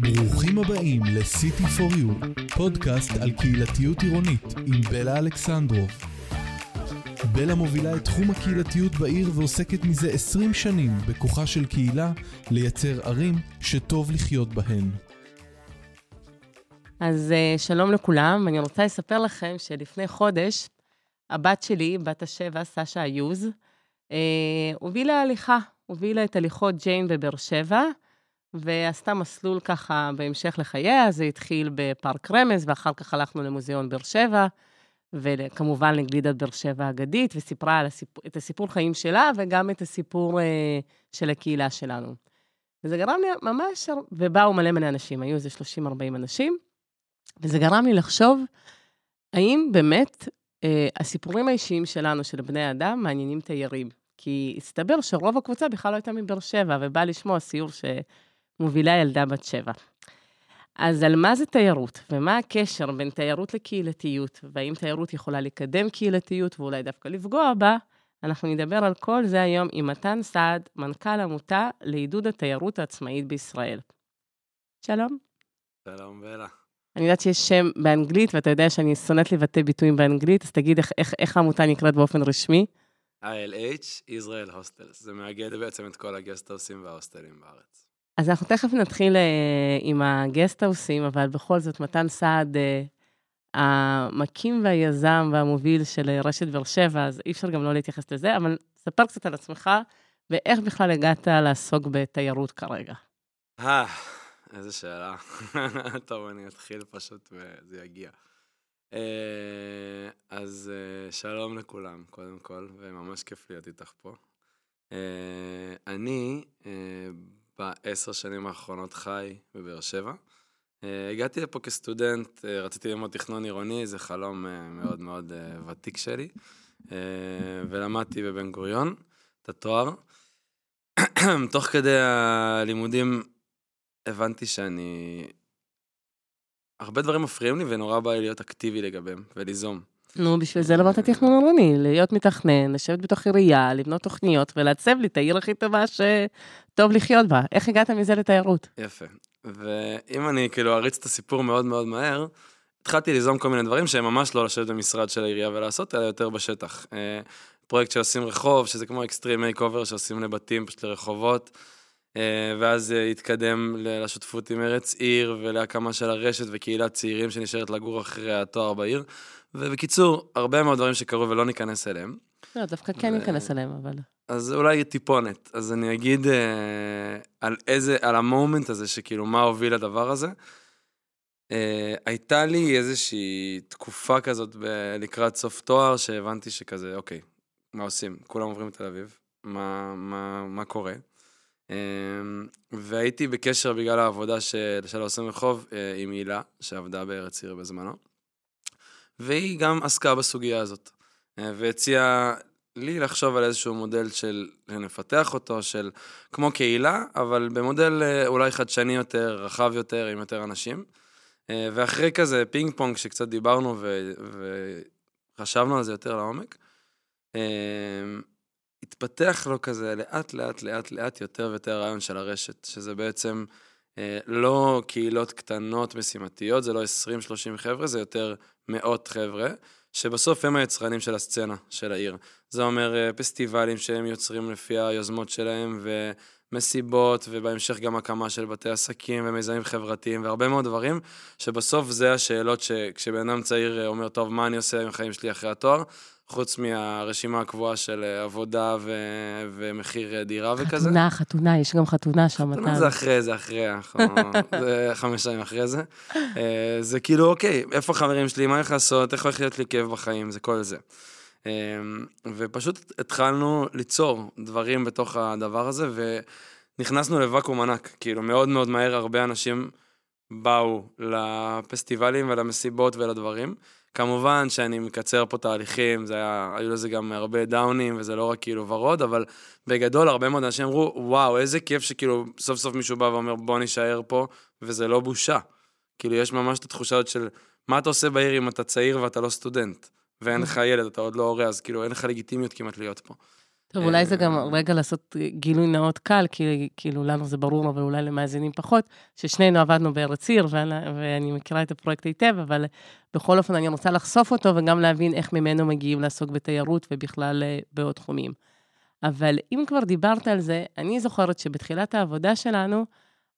ברוכים הבאים ל-City for You, פודקאסט על קהילתיות עירונית עם בלה אלכסנדרוב. בלה מובילה את תחום הקהילתיות בעיר ועוסקת מזה 20 שנים בכוחה של קהילה לייצר ערים שטוב לחיות בהן. אז אה, שלום לכולם, אני רוצה לספר לכם שלפני חודש, הבת שלי, בת השבע, סשה איוז, אה, הובילה הליכה, הובילה את הליכות ג'יין בבאר שבע, ועשתה מסלול ככה בהמשך לחייה, זה התחיל בפארק רמז, ואחר כך הלכנו למוזיאון באר שבע, וכמובן לגלידת באר שבע האגדית, וסיפרה הסיפור, את הסיפור חיים שלה, וגם את הסיפור אה, של הקהילה שלנו. וזה גרם לי ממש, ובאו מלא מלא אנשים, היו איזה 30-40 אנשים, וזה גרם לי לחשוב, האם באמת אה, הסיפורים האישיים שלנו, של בני אדם, מעניינים תיירים? כי הסתבר שרוב הקבוצה בכלל לא הייתה מבאר שבע, ובאה לשמוע סיור שמובילה ילדה בת שבע. אז על מה זה תיירות, ומה הקשר בין תיירות לקהילתיות, והאם תיירות יכולה לקדם קהילתיות ואולי דווקא לפגוע בה, אנחנו נדבר על כל זה היום עם מתן סעד, מנכ"ל עמותה לעידוד התיירות העצמאית בישראל. שלום. שלום, בלה. אני יודעת שיש שם באנגלית, ואתה יודע שאני שונאת לבטא ביטויים באנגלית, אז תגיד איך, איך, איך העמותה נקראת באופן רשמי. ILH, ישראל הוסטלס. זה מאגד בעצם את כל הגסטהאוסים וההוסטלים בארץ. אז אנחנו תכף נתחיל uh, עם הגסטהאוסים, אבל בכל זאת, מתן סעד, uh, המקים והיזם והמוביל של רשת באר שבע, אז אי אפשר גם לא להתייחס לזה, אבל ספר קצת על עצמך, ואיך בכלל הגעת לעסוק בתיירות כרגע. אה, איזה שאלה. טוב, אני אתחיל פשוט וזה יגיע. אה, אז אה, שלום לכולם, קודם כל, וממש כיף להיות איתך פה. אה, אני בעשר שנים האחרונות חי בבאר שבע. הגעתי לפה כסטודנט, רציתי ללמוד תכנון עירוני, זה חלום מאוד מאוד ותיק שלי, ולמדתי בבן גוריון את התואר. תוך כדי הלימודים הבנתי שאני הרבה דברים מפריעים לי ונורא בא לי להיות אקטיבי לגביהם וליזום. נו, בשביל זה למדת תכנון עירוני, להיות מתכנן, לשבת בתוך עירייה, לבנות תוכניות ולעצב לי את העיר הכי טובה שטוב לחיות בה. איך הגעת מזה לתיירות? יפה. ואם אני כאילו אריץ את הסיפור מאוד מאוד מהר, התחלתי ליזום כל מיני דברים שהם ממש לא לשבת במשרד של העירייה ולעשות, אלא יותר בשטח. אה, פרויקט שעושים רחוב, שזה כמו extreme makeover שעושים לבתים, פשוט לרחובות. אה, ואז אה, התקדם לשותפות עם ארץ עיר ולהקמה של הרשת וקהילת צעירים שנשארת לגור אחרי התואר בעיר. ובקיצור, הרבה מאוד דברים שקרו ולא ניכנס אליהם. לא, דווקא כן ניכנס אליהם, אבל... אז אולי טיפונת. אז אני אגיד אה, על איזה, על המומנט הזה, שכאילו, מה הוביל לדבר הזה. אה, הייתה לי איזושהי תקופה כזאת ב- לקראת סוף תואר, שהבנתי שכזה, אוקיי, מה עושים? כולם עוברים לתל אביב, מה, מה, מה קורה? אמ, והייתי בקשר בגלל העבודה של שלום עושים רחוב אה, עם הילה, שעבדה בארץ עיר בזמנו. והיא גם עסקה בסוגיה הזאת, אה, והציעה לי לחשוב על איזשהו מודל של נפתח אותו, של כמו קהילה, אבל במודל אה, אולי חדשני יותר, רחב יותר, עם יותר אנשים. ואחרי כזה פינג פונג שקצת דיברנו ו... וחשבנו על זה יותר לעומק, התפתח לו כזה לאט לאט לאט לאט יותר ויותר רעיון של הרשת, שזה בעצם אה, לא קהילות קטנות משימתיות, זה לא 20-30 חבר'ה, זה יותר מאות חבר'ה, שבסוף הם היצרנים של הסצנה של העיר. זה אומר אה, פסטיבלים שהם יוצרים לפי היוזמות שלהם, ומסיבות, ובהמשך גם הקמה של בתי עסקים ומיזמים חברתיים, והרבה מאוד דברים, שבסוף זה השאלות שכשבן אדם צעיר אה, אומר, טוב, מה אני עושה עם החיים שלי אחרי התואר? חוץ מהרשימה הקבועה של אה, עבודה ו... ומחיר אה, דירה חתונה, וכזה. חתונה, חתונה, יש גם חתונה שם. חתונה זה אחרי, זה אחרי, זה חמש שנים אחרי זה. זה כאילו, אוקיי, איפה החברים שלי, מה אני לעשות, איך הולך להיות לי כאב בחיים, זה כל זה. ופשוט התחלנו ליצור דברים בתוך הדבר הזה, ונכנסנו לוואקום ענק, כאילו מאוד מאוד מהר הרבה אנשים באו לפסטיבלים ולמסיבות ולדברים. כמובן שאני מקצר פה תהליכים, זה היה, היו לזה גם הרבה דאונים, וזה לא רק כאילו ורוד, אבל בגדול הרבה מאוד אנשים אמרו, וואו, איזה כיף שכאילו סוף סוף מישהו בא ואומר, בוא נישאר פה, וזה לא בושה. כאילו, יש ממש את התחושה הזאת של, מה אתה עושה בעיר אם אתה צעיר ואתה לא סטודנט, ואין לך ילד, אתה עוד לא הורה, אז כאילו אין לך לגיטימיות כמעט להיות פה. טוב, אולי זה גם אה, רגע לעשות גילוי נאות קל, כי כאילו לנו זה ברור, אבל אולי למאזינים פחות, ששנינו עבדנו בארץ עיר, ואני, ואני מכירה את הפרויקט היטב, אבל בכל אופן אני רוצה לחשוף אותו וגם להבין איך ממנו מגיעים לעסוק בתיירות ובכלל אה, בעוד תחומים. אבל אם כבר דיברת על זה, אני זוכרת שבתחילת העבודה שלנו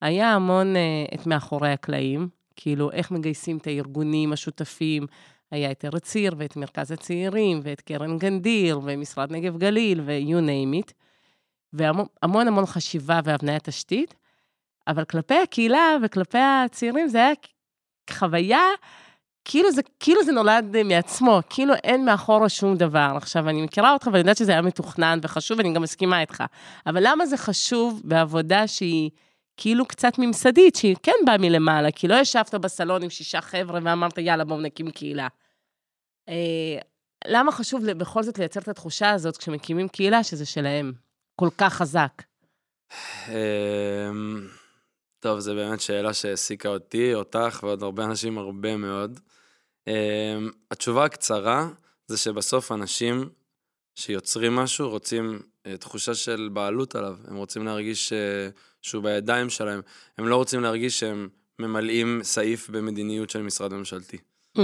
היה המון אה, את מאחורי הקלעים, כאילו איך מגייסים את הארגונים השותפים, היה את ארץ עיר ואת מרכז הצעירים ואת קרן גנדיר ומשרד נגב גליל ו-you name it, והמון המון חשיבה והבניית תשתית, אבל כלפי הקהילה וכלפי הצעירים זה היה חוויה, כאילו זה, כאילו זה נולד מעצמו, כאילו אין מאחורה שום דבר. עכשיו, אני מכירה אותך ואני יודעת שזה היה מתוכנן וחשוב, ואני גם מסכימה איתך. אבל למה זה חשוב בעבודה שהיא כאילו קצת ממסדית, שהיא כן באה מלמעלה, כי לא ישבת בסלון עם שישה חבר'ה ואמרת, יאללה, בואו נקים קהילה. אה, למה חשוב בכל זאת לייצר את התחושה הזאת כשמקימים קהילה שזה שלהם, כל כך חזק? אמ, טוב, זו באמת שאלה שהעסיקה אותי, אותך ועוד הרבה אנשים הרבה מאוד. אמ, התשובה הקצרה זה שבסוף אנשים שיוצרים משהו רוצים אה, תחושה של בעלות עליו, הם רוצים להרגיש אה, שהוא בידיים שלהם, הם לא רוצים להרגיש שהם ממלאים סעיף במדיניות של משרד ממשלתי. Mm.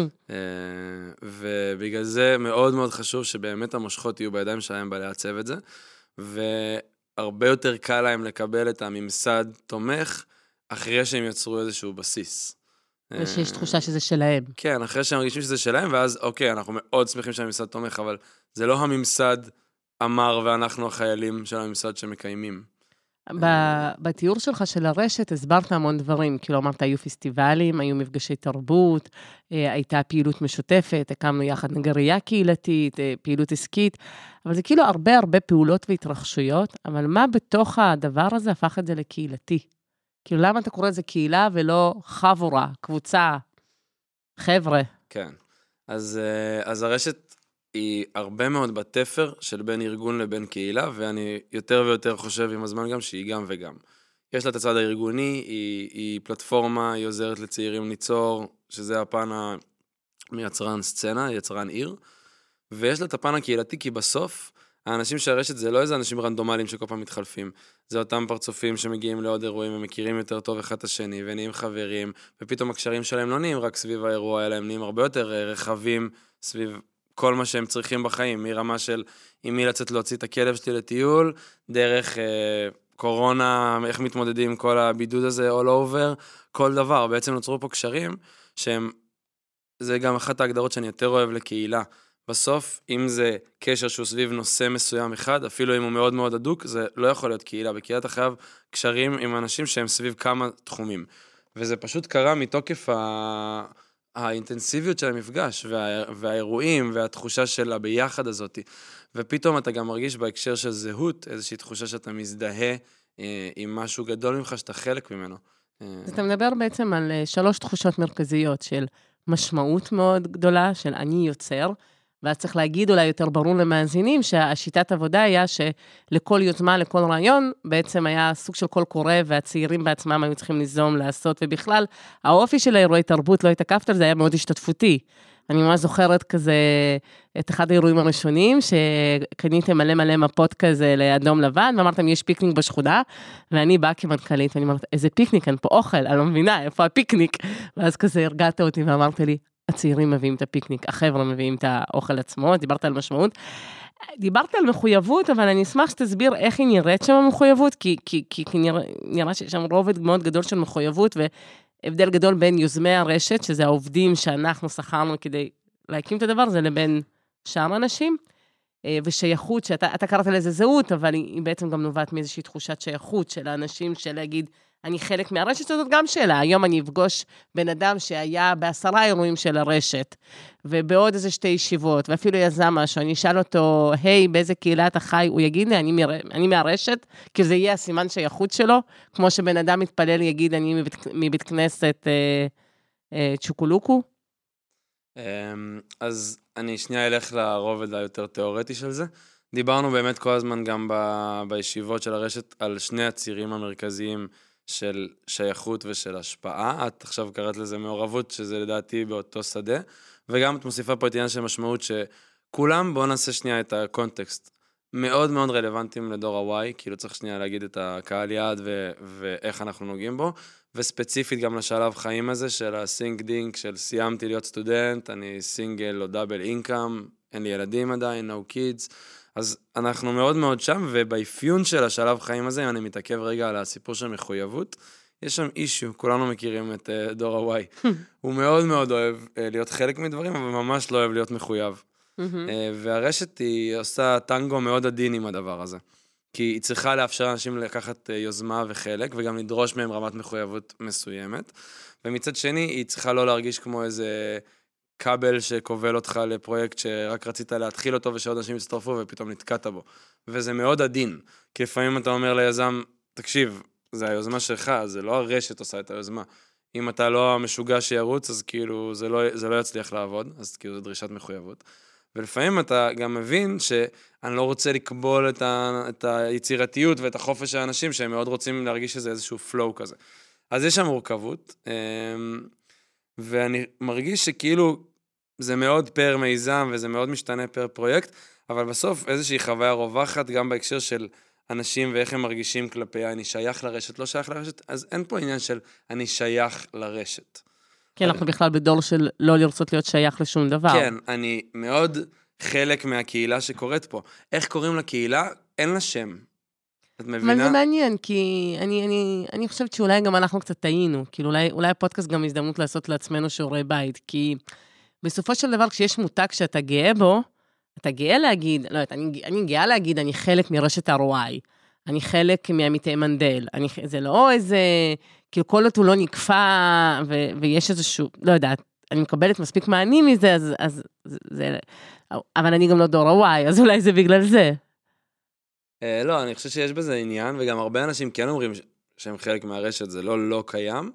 ובגלל זה מאוד מאוד חשוב שבאמת המושכות יהיו בידיים שלהם בלעצב את זה, והרבה יותר קל להם לקבל את הממסד תומך אחרי שהם יצרו איזשהו בסיס. ושיש תחושה שזה שלהם. כן, אחרי שהם מרגישים שזה שלהם, ואז אוקיי, אנחנו מאוד שמחים שהממסד תומך, אבל זה לא הממסד אמר ואנחנו החיילים של הממסד שמקיימים. בתיאור שלך של הרשת הסברת המון דברים, כאילו אמרת, היו פסטיבלים, היו מפגשי תרבות, אה, הייתה פעילות משותפת, הקמנו יחד נגרייה קהילתית, אה, פעילות עסקית, אבל זה כאילו הרבה הרבה פעולות והתרחשויות, אבל מה בתוך הדבר הזה הפך את זה לקהילתי? כאילו, למה אתה קורא לזה קהילה ולא חבורה, קבוצה, חבר'ה? כן. אז, אה, אז הרשת היא הרבה מאוד בתפר של בין ארגון לבין קהילה, ואני יותר ויותר חושב עם הזמן גם שהיא גם וגם. יש לה את הצד הארגוני, היא, היא פלטפורמה, היא עוזרת לצעירים ליצור, שזה הפן ה... מיצרן סצנה, יצרן עיר, ויש לה את הפן הקהילתי, כי בסוף, האנשים של הרשת זה לא איזה אנשים רנדומליים שכל פעם מתחלפים, זה אותם פרצופים שמגיעים לעוד אירועים ומכירים יותר טוב אחד את השני, ונהיים חברים, ופתאום הקשרים שלהם לא נהיים רק סביב האירוע, אלא הם נהיים הרבה יותר אה, רחבים סביב כל מה שהם צריכים בחיים, מרמה של עם מי לצאת להוציא את הכלב שלי לטיול, דרך אה, קורונה, איך מתמודדים עם כל הבידוד הזה all over, כל דבר. בעצם נוצרו פה קשרים שהם, זה גם אחת ההגדרות שאני יותר אוהב לקהילה. בסוף, אם זה קשר שהוא סביב נושא מסוים אחד, אפילו אם הוא מאוד מאוד הדוק, זה לא יכול להיות קהילה. בקהילה אתה חייב קשרים עם אנשים שהם סביב כמה תחומים. וזה פשוט קרה מתוקף ה... האינטנסיביות של המפגש, וה, והאירועים, והתחושה של הביחד הזאת. ופתאום אתה גם מרגיש בהקשר של זהות, איזושהי תחושה שאתה מזדהה אה, עם משהו גדול ממך, שאתה חלק ממנו. אה. אז אתה מדבר בעצם על אה, שלוש תחושות מרכזיות של משמעות מאוד גדולה, של אני יוצר, ואז צריך להגיד אולי יותר ברור למאזינים, שהשיטת עבודה היה שלכל יוזמה, לכל רעיון, בעצם היה סוג של קול קורא, והצעירים בעצמם היו צריכים ליזום, לעשות, ובכלל, האופי של האירועי תרבות, לא התעכבת על זה, היה מאוד השתתפותי. אני ממש זוכרת כזה את אחד האירועים הראשונים, שקניתם מלא מלא מפות כזה לאדום לבן, ואמרתם, יש פיקניק בשכונה, ואני באה כמנכ"לית, ואני אומרת, איזה פיקניק, אין פה אוכל, אני לא מבינה, איפה הפיקניק? ואז כזה הרגעת אותי ואמרת לי, הצעירים מביאים את הפיקניק, החבר'ה מביאים את האוכל עצמו, דיברת על משמעות. דיברת על מחויבות, אבל אני אשמח שתסביר איך היא נראית שם המחויבות, כי, כי, כי, כי נראה, נראה שיש שם רובד מאוד גדול של מחויבות, והבדל גדול בין יוזמי הרשת, שזה העובדים שאנחנו שכרנו כדי להקים את הדבר הזה, לבין שאר האנשים. אה, ושייכות, שאתה קראת לזה זהות, אבל היא בעצם גם נובעת מאיזושהי תחושת שייכות של האנשים, של להגיד, אני חלק מהרשת, זאת גם שאלה. היום אני אפגוש בן אדם שהיה בעשרה אירועים של הרשת, ובעוד איזה שתי ישיבות, ואפילו יזם משהו, אני אשאל אותו, היי, באיזה קהילה אתה חי? הוא יגיד לי, אני, מר... אני מהרשת, כי זה יהיה הסימן שייכות שלו, כמו שבן אדם מתפלל, יגיד, אני מבית, מבית כנסת אה, אה, צ'וקולוקו. אמ, אז אני שנייה אלך לרובד היותר תיאורטי של זה. דיברנו באמת כל הזמן גם ב... בישיבות של הרשת על שני הצירים המרכזיים. של שייכות ושל השפעה. את עכשיו קראת לזה מעורבות, שזה לדעתי באותו שדה. וגם את מוסיפה פה את העניין של משמעות שכולם, בואו נעשה שנייה את הקונטקסט. מאוד מאוד רלוונטיים לדור ה-Y, כאילו צריך שנייה להגיד את הקהל יעד ו- ואיך אנחנו נוגעים בו, וספציפית גם לשלב חיים הזה של הסינק דינק, של סיימתי להיות סטודנט, אני סינגל או דאבל אינקאם, אין לי ילדים עדיין, no kids, אז אנחנו מאוד מאוד שם, ובאפיון של השלב חיים הזה, אם אני מתעכב רגע על הסיפור של מחויבות, יש שם אישיו, כולנו מכירים את uh, דור ה-Y. הוא מאוד מאוד אוהב uh, להיות חלק מדברים, אבל ממש לא אוהב להיות מחויב. Uh, והרשת היא עושה טנגו מאוד עדין עם הדבר הזה. כי היא צריכה לאפשר לאנשים לקחת uh, יוזמה וחלק, וגם לדרוש מהם רמת מחויבות מסוימת. ומצד שני, היא צריכה לא להרגיש כמו איזה כבל שכובל אותך לפרויקט שרק רצית להתחיל אותו ושעוד אנשים יצטרפו ופתאום נתקעת בו. וזה מאוד עדין. כי לפעמים אתה אומר ליזם, תקשיב, זה היוזמה שלך, זה לא הרשת עושה את היוזמה. אם אתה לא המשוגע שירוץ, אז כאילו זה לא, זה לא יצליח לעבוד, אז כאילו זו דרישת מחויבות. ולפעמים אתה גם מבין שאני לא רוצה לקבול את, ה, את היצירתיות ואת החופש של האנשים שהם מאוד רוצים להרגיש שזה איזשהו flow כזה. אז יש שם מורכבות, אמ, ואני מרגיש שכאילו זה מאוד פר מיזם וזה מאוד משתנה פר פרויקט, אבל בסוף איזושהי חוויה רווחת גם בהקשר של אנשים ואיך הם מרגישים כלפי אני שייך לרשת, לא שייך לרשת, אז אין פה עניין של אני שייך לרשת. כן, אנחנו בכלל בדור של לא לרצות להיות שייך לשום דבר. כן, אני מאוד חלק מהקהילה שקורית פה. איך קוראים לקהילה? אין לה שם. את מבינה? אבל זה מעניין, כי אני, אני, אני חושבת שאולי גם אנחנו קצת טעינו. כאילו, אולי, אולי הפודקאסט גם הזדמנות לעשות לעצמנו שיעורי בית, כי בסופו של דבר, כשיש מותג שאתה גאה בו, אתה גאה להגיד, לא יודעת, אני, אני גאה להגיד, אני חלק מרשת ROI, אני חלק מעמיתי מנדל, אני, זה לא איזה, כאילו כל עוד הוא לא נקפא, ו, ויש איזשהו, לא יודעת, אני מקבלת מספיק מענים מזה, אז, אז זה, אבל אני גם לא דור ה-Y, אז אולי זה בגלל זה. Uh, לא, אני חושב שיש בזה עניין, וגם הרבה אנשים כן אומרים שהם חלק מהרשת, זה לא לא קיים.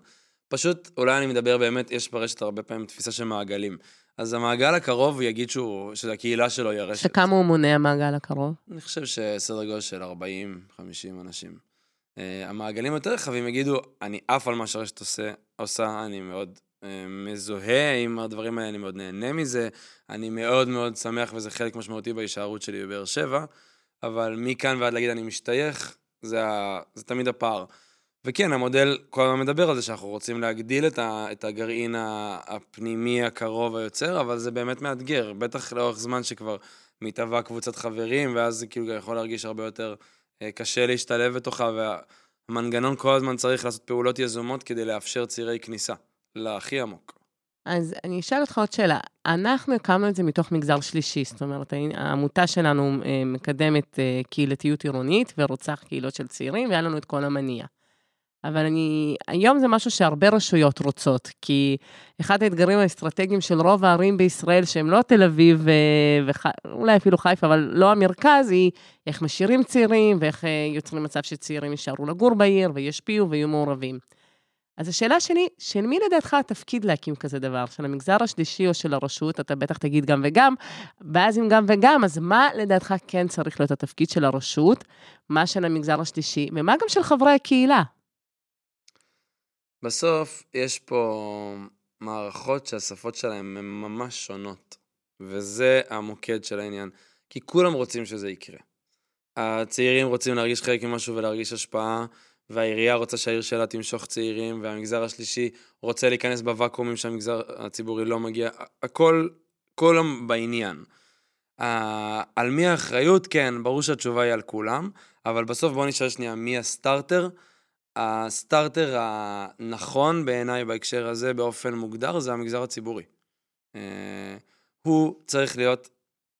פשוט, אולי אני מדבר באמת, יש ברשת הרבה פעמים תפיסה של מעגלים. אז המעגל הקרוב יגיד שהוא, שהקהילה שלו היא הרשת. שכמה הוא מונה המעגל הקרוב? אני חושב שסדר גודל של 40-50 אנשים. Uh, המעגלים יותר רחבים יגידו, אני עף על מה שהרשת עושה, עושה, אני מאוד uh, מזוהה עם הדברים האלה, אני מאוד נהנה מזה, אני מאוד מאוד שמח וזה חלק משמעותי בהישארות שלי בבאר שבע, אבל מכאן ועד להגיד אני משתייך, זה, ה, זה תמיד הפער. וכן, המודל כל הזמן מדבר על זה שאנחנו רוצים להגדיל את, ה, את הגרעין הפנימי הקרוב היוצר, אבל זה באמת מאתגר, בטח לאורך זמן שכבר מתהווה קבוצת חברים, ואז זה כאילו יכול להרגיש הרבה יותר אה, קשה להשתלב בתוכה, והמנגנון כל הזמן צריך לעשות פעולות יזומות כדי לאפשר צירי כניסה, להכי עמוק. אז אני אשאל אותך עוד שאלה. אנחנו הקמנו את זה מתוך מגזר שלישי, זאת אומרת, העמותה שלנו אה, מקדמת אה, קהילתיות עירונית ורוצח קהילות של צעירים, והיה לנו את כל המניע. אבל אני, היום זה משהו שהרבה רשויות רוצות, כי אחד האתגרים האסטרטגיים של רוב הערים בישראל, שהם לא תל אביב ואולי אפילו חיפה, אבל לא המרכז, היא איך משאירים צעירים ואיך אה, יוצרים מצב שצעירים יישארו לגור בעיר וישפיעו ויהיו מעורבים. אז השאלה שלי, של מי לדעתך התפקיד להקים כזה דבר? של המגזר השלישי או של הרשות? אתה בטח תגיד גם וגם, ואז אם גם וגם, אז מה לדעתך כן צריך להיות התפקיד של הרשות, מה של המגזר השלישי, ומה גם של חברי הקהילה? בסוף יש פה מערכות שהשפות שלהן הן ממש שונות, וזה המוקד של העניין, כי כולם רוצים שזה יקרה. הצעירים רוצים להרגיש חלק ממשהו ולהרגיש השפעה, והעירייה רוצה שהעיר שלה תמשוך צעירים, והמגזר השלישי רוצה להיכנס בוואקומים שהמגזר הציבורי לא מגיע, הכל, כולם בעניין. על מי האחריות? כן, ברור שהתשובה היא על כולם, אבל בסוף בואו נשאל שנייה מי הסטארטר. הסטארטר הנכון בעיניי בהקשר הזה באופן מוגדר זה המגזר הציבורי. אה, הוא צריך להיות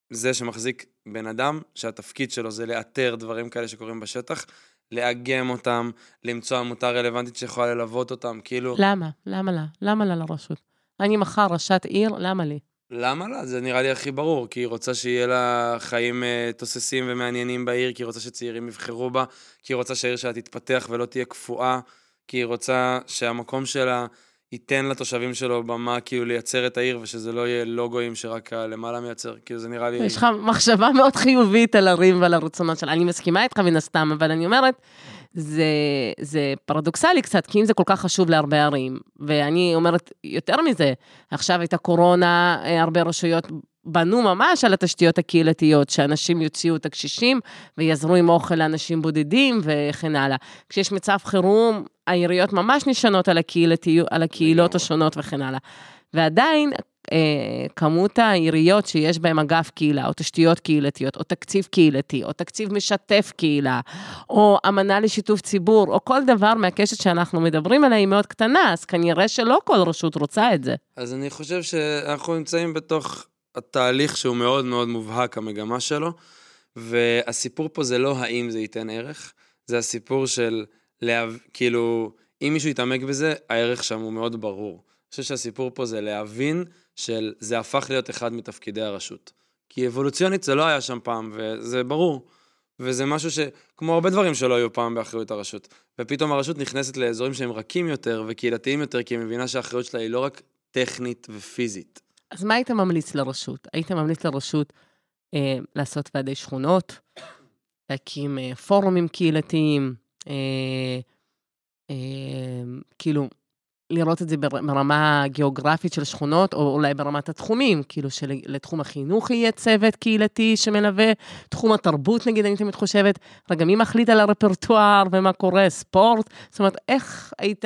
זה שמחזיק בן אדם שהתפקיד שלו זה לאתר דברים כאלה שקורים בשטח, לאגם אותם, למצוא עמותה רלוונטית שיכולה ללוות אותם, כאילו... למה? למה לה? למה לה לרשות? אני מחר ראשת עיר, למה לי? למה לה? זה נראה לי הכי ברור, כי היא רוצה שיהיה לה חיים uh, תוססים ומעניינים בעיר, כי היא רוצה שצעירים יבחרו בה, כי היא רוצה שהעיר שלה תתפתח ולא תהיה קפואה, כי היא רוצה שהמקום שלה ייתן לתושבים שלו במה כאילו לייצר את העיר, ושזה לא יהיה לוגוים שרק הלמעלה מייצר, כאילו זה נראה לי... יש לך מחשבה מאוד חיובית על ערים ועל הרצונות שלה. אני מסכימה איתך מן הסתם, אבל אני אומרת, זה, זה פרדוקסלי קצת, כי אם זה כל כך חשוב להרבה ערים, ואני אומרת יותר מזה, עכשיו הייתה קורונה, אה, הרבה רשויות בנו ממש על התשתיות הקהילתיות, שאנשים יוציאו את הקשישים ויעזרו עם אוכל לאנשים בודדים וכן הלאה. כשיש מצב חירום, העיריות ממש נשענות על, הקהילתיות, על הקהילות השונות וכן הלאה. ועדיין, כמות העיריות שיש בהן אגף קהילה, או תשתיות קהילתיות, או תקציב קהילתי, או תקציב משתף קהילה, או אמנה לשיתוף ציבור, או כל דבר מהקשת שאנחנו מדברים עליה היא מאוד קטנה, אז כנראה שלא כל רשות רוצה את זה. אז אני חושב שאנחנו נמצאים בתוך התהליך שהוא מאוד מאוד מובהק, המגמה שלו, והסיפור פה זה לא האם זה ייתן ערך, זה הסיפור של, להב... כאילו, אם מישהו יתעמק בזה, הערך שם הוא מאוד ברור. אני חושב שהסיפור פה זה להבין של זה הפך להיות אחד מתפקידי הרשות. כי אבולוציונית זה לא היה שם פעם, וזה ברור. וזה משהו ש... כמו הרבה דברים שלא היו פעם באחריות הרשות. ופתאום הרשות נכנסת לאזורים שהם רכים יותר וקהילתיים יותר, כי היא מבינה שהאחריות שלה היא לא רק טכנית ופיזית. אז מה היית ממליץ לרשות? היית ממליץ לרשות אה, לעשות ועדי שכונות, להקים אה, פורומים קהילתיים, אה, אה, כאילו, לראות את זה ברמה הגיאוגרפית של שכונות, או אולי ברמת התחומים, כאילו שלתחום החינוך יהיה צוות קהילתי שמלווה, תחום התרבות נגיד, אני תמיד חושבת, רגע, מי מחליט על הרפרטואר ומה קורה, ספורט? זאת אומרת, איך היית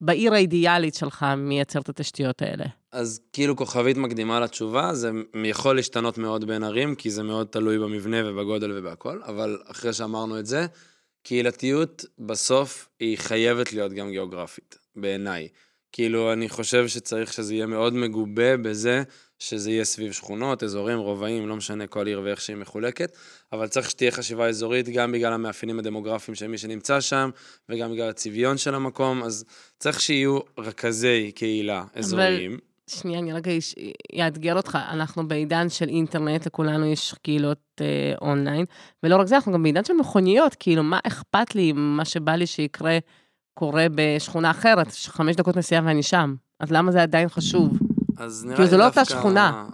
בעיר האידיאלית שלך מייצר את התשתיות האלה? אז כאילו כוכבית מקדימה לתשובה, זה יכול להשתנות מאוד בין ערים, כי זה מאוד תלוי במבנה ובגודל ובהכל, אבל אחרי שאמרנו את זה, קהילתיות בסוף היא חייבת להיות גם גיאוגרפית. בעיניי. כאילו, אני חושב שצריך שזה יהיה מאוד מגובה בזה שזה יהיה סביב שכונות, אזורים, רובעים, לא משנה כל עיר ואיך שהיא מחולקת, אבל צריך שתהיה חשיבה אזורית גם בגלל המאפיינים הדמוגרפיים של מי שנמצא שם, וגם בגלל הצביון של המקום, אז צריך שיהיו רכזי קהילה אזוריים. אבל... שנייה, אני רגע אאתגר אותך. אנחנו בעידן של אינטרנט, לכולנו יש קהילות אה, אונליין, ולא רק זה, אנחנו גם בעידן של מכוניות, כאילו, מה אכפת לי, מה שבא לי שיקרה קורה בשכונה אחרת, חמש דקות נסיעה ואני שם. אז למה זה עדיין חשוב? אז נראה לי דווקא... כי זו לא אותה שכונה.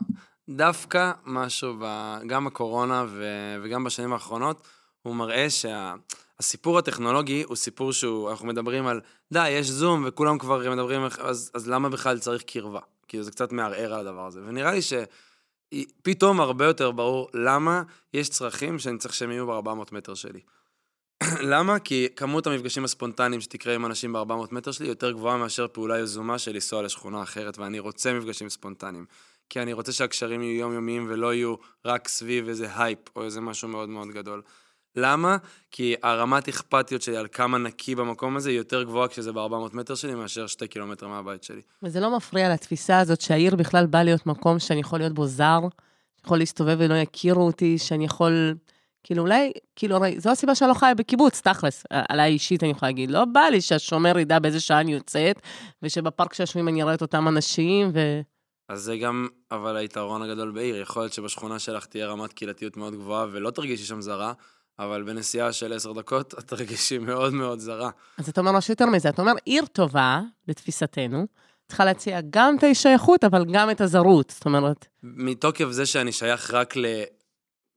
דווקא משהו, ב... גם בקורונה ו... וגם בשנים האחרונות, הוא מראה שהסיפור שה... הטכנולוגי הוא סיפור שהוא, אנחנו מדברים על, די, יש זום וכולם כבר מדברים, אז, אז למה בכלל צריך קרבה? כאילו זה קצת מערער על הדבר הזה. ונראה לי שפתאום הרבה יותר ברור למה יש צרכים שאני צריך שהם יהיו ב-400 מטר שלי. למה? כי כמות המפגשים הספונטניים שתקרה עם אנשים ב-400 מטר שלי יותר גבוהה מאשר פעולה יזומה של לנסוע לשכונה אחרת, ואני רוצה מפגשים ספונטניים. כי אני רוצה שהקשרים יהיו יומיומיים ולא יהיו רק סביב איזה הייפ או איזה משהו מאוד מאוד גדול. למה? כי הרמת אכפתיות שלי על כמה נקי במקום הזה היא יותר גבוהה כשזה ב-400 מטר שלי מאשר שתי קילומטר מהבית שלי. וזה לא מפריע לתפיסה הזאת שהעיר בכלל באה להיות מקום שאני יכול להיות בו זר, יכול להסתובב ולא יכירו אותי, שאני יכול... כאילו אולי, כאילו הרי זו הסיבה שאני לא חיה בקיבוץ, תכלס, עליי אישית אני יכולה להגיד, לא בא לי שהשומר ידע באיזה שעה אני יוצאת, ושבפארק שיושבים אני אראה את אותם אנשים, ו... אז זה גם, אבל היתרון הגדול בעיר, יכול להיות שבשכונה שלך תהיה רמת קהילתיות מאוד גבוהה, ולא תרגישי שם זרה, אבל בנסיעה של עשר דקות, את תרגישי מאוד מאוד זרה. אז אתה אומר משהו יותר מזה, אתה אומר, עיר טובה, לתפיסתנו, צריכה להציע גם את השייכות, אבל גם את הזרות, זאת אומרת... מתוקף זה שאני שייך רק ל...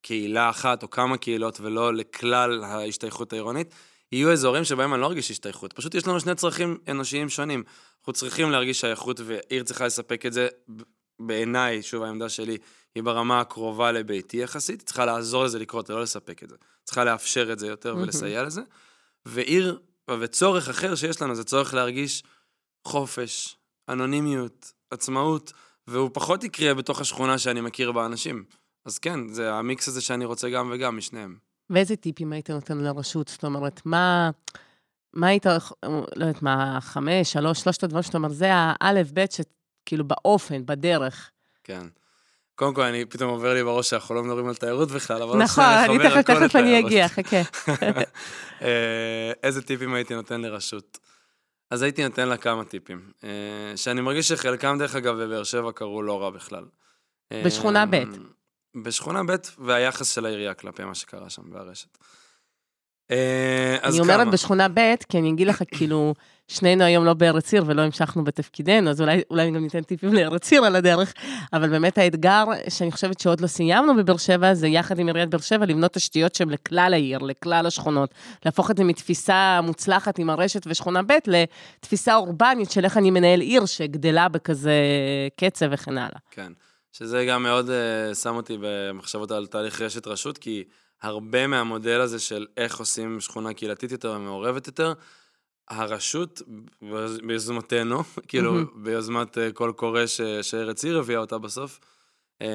קהילה אחת או כמה קהילות ולא לכלל ההשתייכות העירונית, יהיו אזורים שבהם אני לא ארגיש השתייכות. פשוט יש לנו שני צרכים אנושיים שונים. אנחנו צריכים להרגיש שייכות, ועיר צריכה לספק את זה. בעיניי, שוב, העמדה שלי היא ברמה הקרובה לביתי יחסית, צריכה לעזור לזה לקרות, ולא לספק את זה. צריכה לאפשר את זה יותר ולסייע לזה. ועיר, וצורך אחר שיש לנו, זה צורך להרגיש חופש, אנונימיות, עצמאות, והוא פחות יקרה בתוך השכונה שאני מכיר בה אנשים. אז כן, זה המיקס הזה שאני רוצה גם וגם משניהם. ואיזה טיפים היית נותן לרשות? זאת אומרת, מה, מה היית, לא יודעת מה, חמש, שלוש, שלושת הדברים שאתה אומר, זה האלף, בית, שכאילו באופן, בדרך. כן. קודם כל, אני, פתאום עובר לי בראש שאנחנו לא מדברים על תיירות בכלל, אבל נכון, אני תכף, תכף אני אגיע, חכה. אה, איזה טיפים הייתי נותן לרשות? אז הייתי נותן לה כמה טיפים, אה, שאני מרגיש שחלקם, דרך אגב, בבאר שבע קרו לא רע בכלל. בשכונה ב'. בשכונה ב', והיחס של העירייה כלפי מה שקרה שם ברשת. אה, אני אומרת? בשכונה ב', כי אני אגיד לך, כאילו, שנינו היום לא בארץ עיר ולא המשכנו בתפקידנו, אז אולי, אולי גם ניתן טיפים לארץ עיר על הדרך, אבל באמת האתגר שאני חושבת שעוד לא סיימנו בבאר שבע, זה יחד עם עיריית באר שבע, לבנות תשתיות שהן לכלל העיר, לכלל השכונות. להפוך את זה מתפיסה מוצלחת עם הרשת ושכונה ב' לתפיסה אורבנית של איך אני מנהל עיר שגדלה בכזה קצב וכן הלאה. כן. שזה גם מאוד uh, שם אותי במחשבות על תהליך רשת רשות, כי הרבה מהמודל הזה של איך עושים שכונה קהילתית יותר ומעורבת יותר, הרשות, ביוזמתנו, כאילו, ביוזמת uh, קול קורא שארץ עיר הביאה אותה בסוף, uh,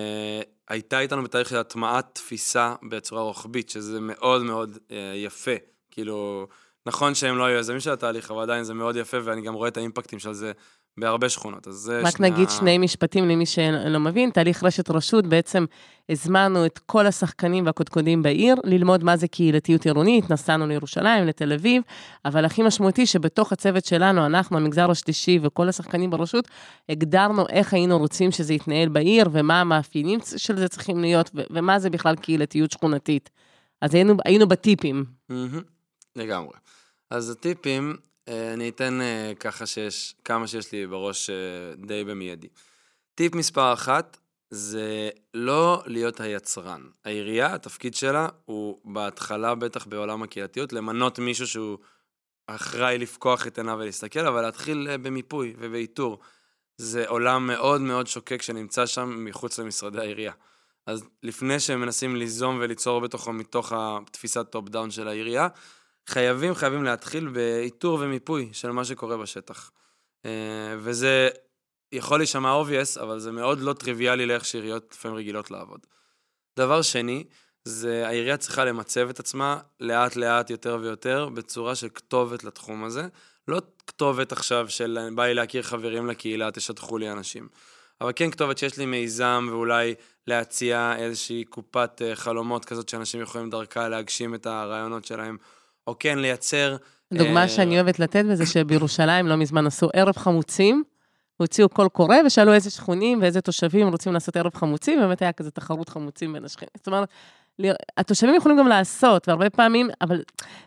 הייתה איתנו בתהליך של הטמעת תפיסה בצורה רוחבית, שזה מאוד מאוד יפה. כאילו, נכון שהם לא היו יזמים של התהליך, אבל עדיין זה מאוד יפה, ואני גם רואה את האימפקטים של זה בהרבה שכונות, אז זה רק שני... נגיד שני משפטים למי שלא מבין, תהליך רשת רשות, בעצם הזמנו את כל השחקנים והקודקודים בעיר ללמוד מה זה קהילתיות עירונית, נסענו לירושלים, לתל אביב, אבל הכי משמעותי שבתוך הצוות שלנו, אנחנו, המגזר השלישי וכל השחקנים ברשות, הגדרנו איך היינו רוצים שזה יתנהל בעיר, ומה המאפיינים של זה צריכים להיות, ומה זה בכלל קהילתיות שכונתית. אז היינו, היינו בטיפים. לגמרי. אז הטיפים, אני אתן אה, ככה שיש, כמה שיש לי בראש אה, די במיידי. טיפ מספר אחת, זה לא להיות היצרן. העירייה, התפקיד שלה הוא בהתחלה, בטח בעולם הקהילתיות, למנות מישהו שהוא אחראי לפקוח את עיניו ולהסתכל, אבל להתחיל במיפוי ובאיתור. זה עולם מאוד מאוד שוקק שנמצא שם מחוץ למשרדי העירייה. אז לפני שהם מנסים ליזום וליצור בתוכו מתוך התפיסת top down של העירייה, חייבים, חייבים להתחיל באיתור ומיפוי של מה שקורה בשטח. אה, וזה יכול להישמע obvious, אבל זה מאוד לא טריוויאלי לאיך שעיריות לפעמים רגילות לעבוד. דבר שני, זה העירייה צריכה למצב את עצמה לאט לאט יותר ויותר בצורה של כתובת לתחום הזה. לא כתובת עכשיו של בא לי להכיר חברים לקהילה, תשטחו לי אנשים. אבל כן כתובת שיש לי מיזם ואולי להציע איזושהי קופת אה, חלומות כזאת שאנשים יכולים דרכה להגשים את הרעיונות שלהם, או כן לייצר... דוגמה uh... שאני אוהבת לתת בזה שבירושלים לא מזמן עשו ערב חמוצים, הוציאו קול קורא ושאלו איזה שכונים ואיזה תושבים רוצים לעשות ערב חמוצים, ובאמת היה כזה תחרות חמוצים בין השכנים. זאת אומרת, התושבים יכולים גם לעשות, והרבה פעמים, אבל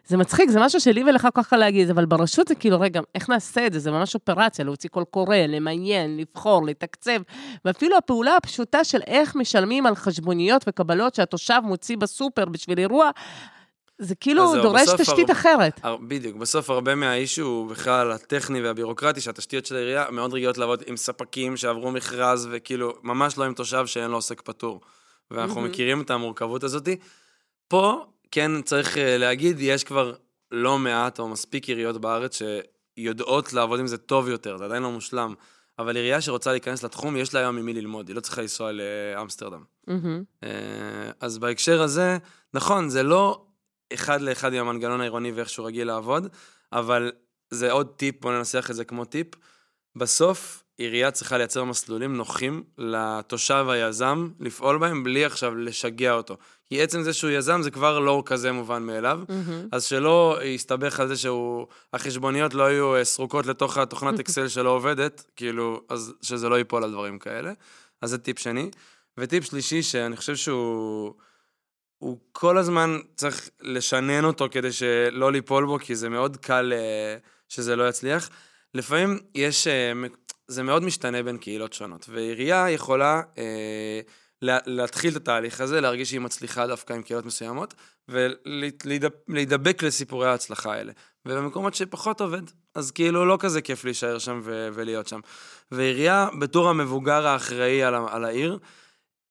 זה מצחיק, זה משהו שלי ולך כל כך קל להגיד, אבל ברשות זה כאילו, רגע, איך נעשה את זה? זה ממש אופרציה, להוציא קול קורא, למיין, לבחור, לתקצב, ואפילו הפעולה הפשוטה של איך משלמים על חשבוניות וקבלות שהתושב מוציא בסופר בשביל אירוע, זה כאילו דורש תשתית הר... אחרת. הר... בדיוק, בסוף הרבה מהאיש הוא בכלל הטכני והבירוקרטי, שהתשתיות של העירייה מאוד רגילות לעבוד עם ספקים שעברו מכרז, וכאילו, ממש לא עם תושב שאין לו עוסק פטור. ואנחנו mm-hmm. מכירים את המורכבות הזאתי. פה, כן צריך אה, להגיד, יש כבר לא מעט או מספיק עיריות בארץ שיודעות לעבוד עם זה טוב יותר, זה עדיין לא מושלם. אבל עירייה שרוצה להיכנס לתחום, יש לה היום ממי ללמוד, היא לא צריכה לנסוע לאמסטרדם. Mm-hmm. אז בהקשר הזה, נכון, זה לא אחד לאחד עם המנגנון העירוני ואיך שהוא רגיל לעבוד, אבל זה עוד טיפ, בוא ננסח את זה כמו טיפ. בסוף, עירייה צריכה לייצר מסלולים נוחים לתושב היזם לפעול בהם בלי עכשיו לשגע אותו. כי עצם זה שהוא יזם זה כבר לא כזה מובן מאליו, mm-hmm. אז שלא יסתבך על זה שהחשבוניות לא יהיו אה, סרוקות לתוך התוכנת אקסל שלא עובדת, כאילו, אז שזה לא ייפול על דברים כאלה. אז זה טיפ שני. וטיפ שלישי, שאני חושב שהוא... הוא כל הזמן צריך לשנן אותו כדי שלא ליפול בו, כי זה מאוד קל uh, שזה לא יצליח. לפעמים יש, uh, זה מאוד משתנה בין קהילות שונות, ועירייה יכולה לה, להתחיל את התהליך הזה, להרגיש שהיא מצליחה דווקא עם קהילות מסוימות, ולהידבק לסיפורי ההצלחה האלה. ובמקומות שפחות עובד, אז כאילו לא כזה כיף להישאר שם ולהיות שם. ועירייה, בתור המבוגר האחראי על, על העיר,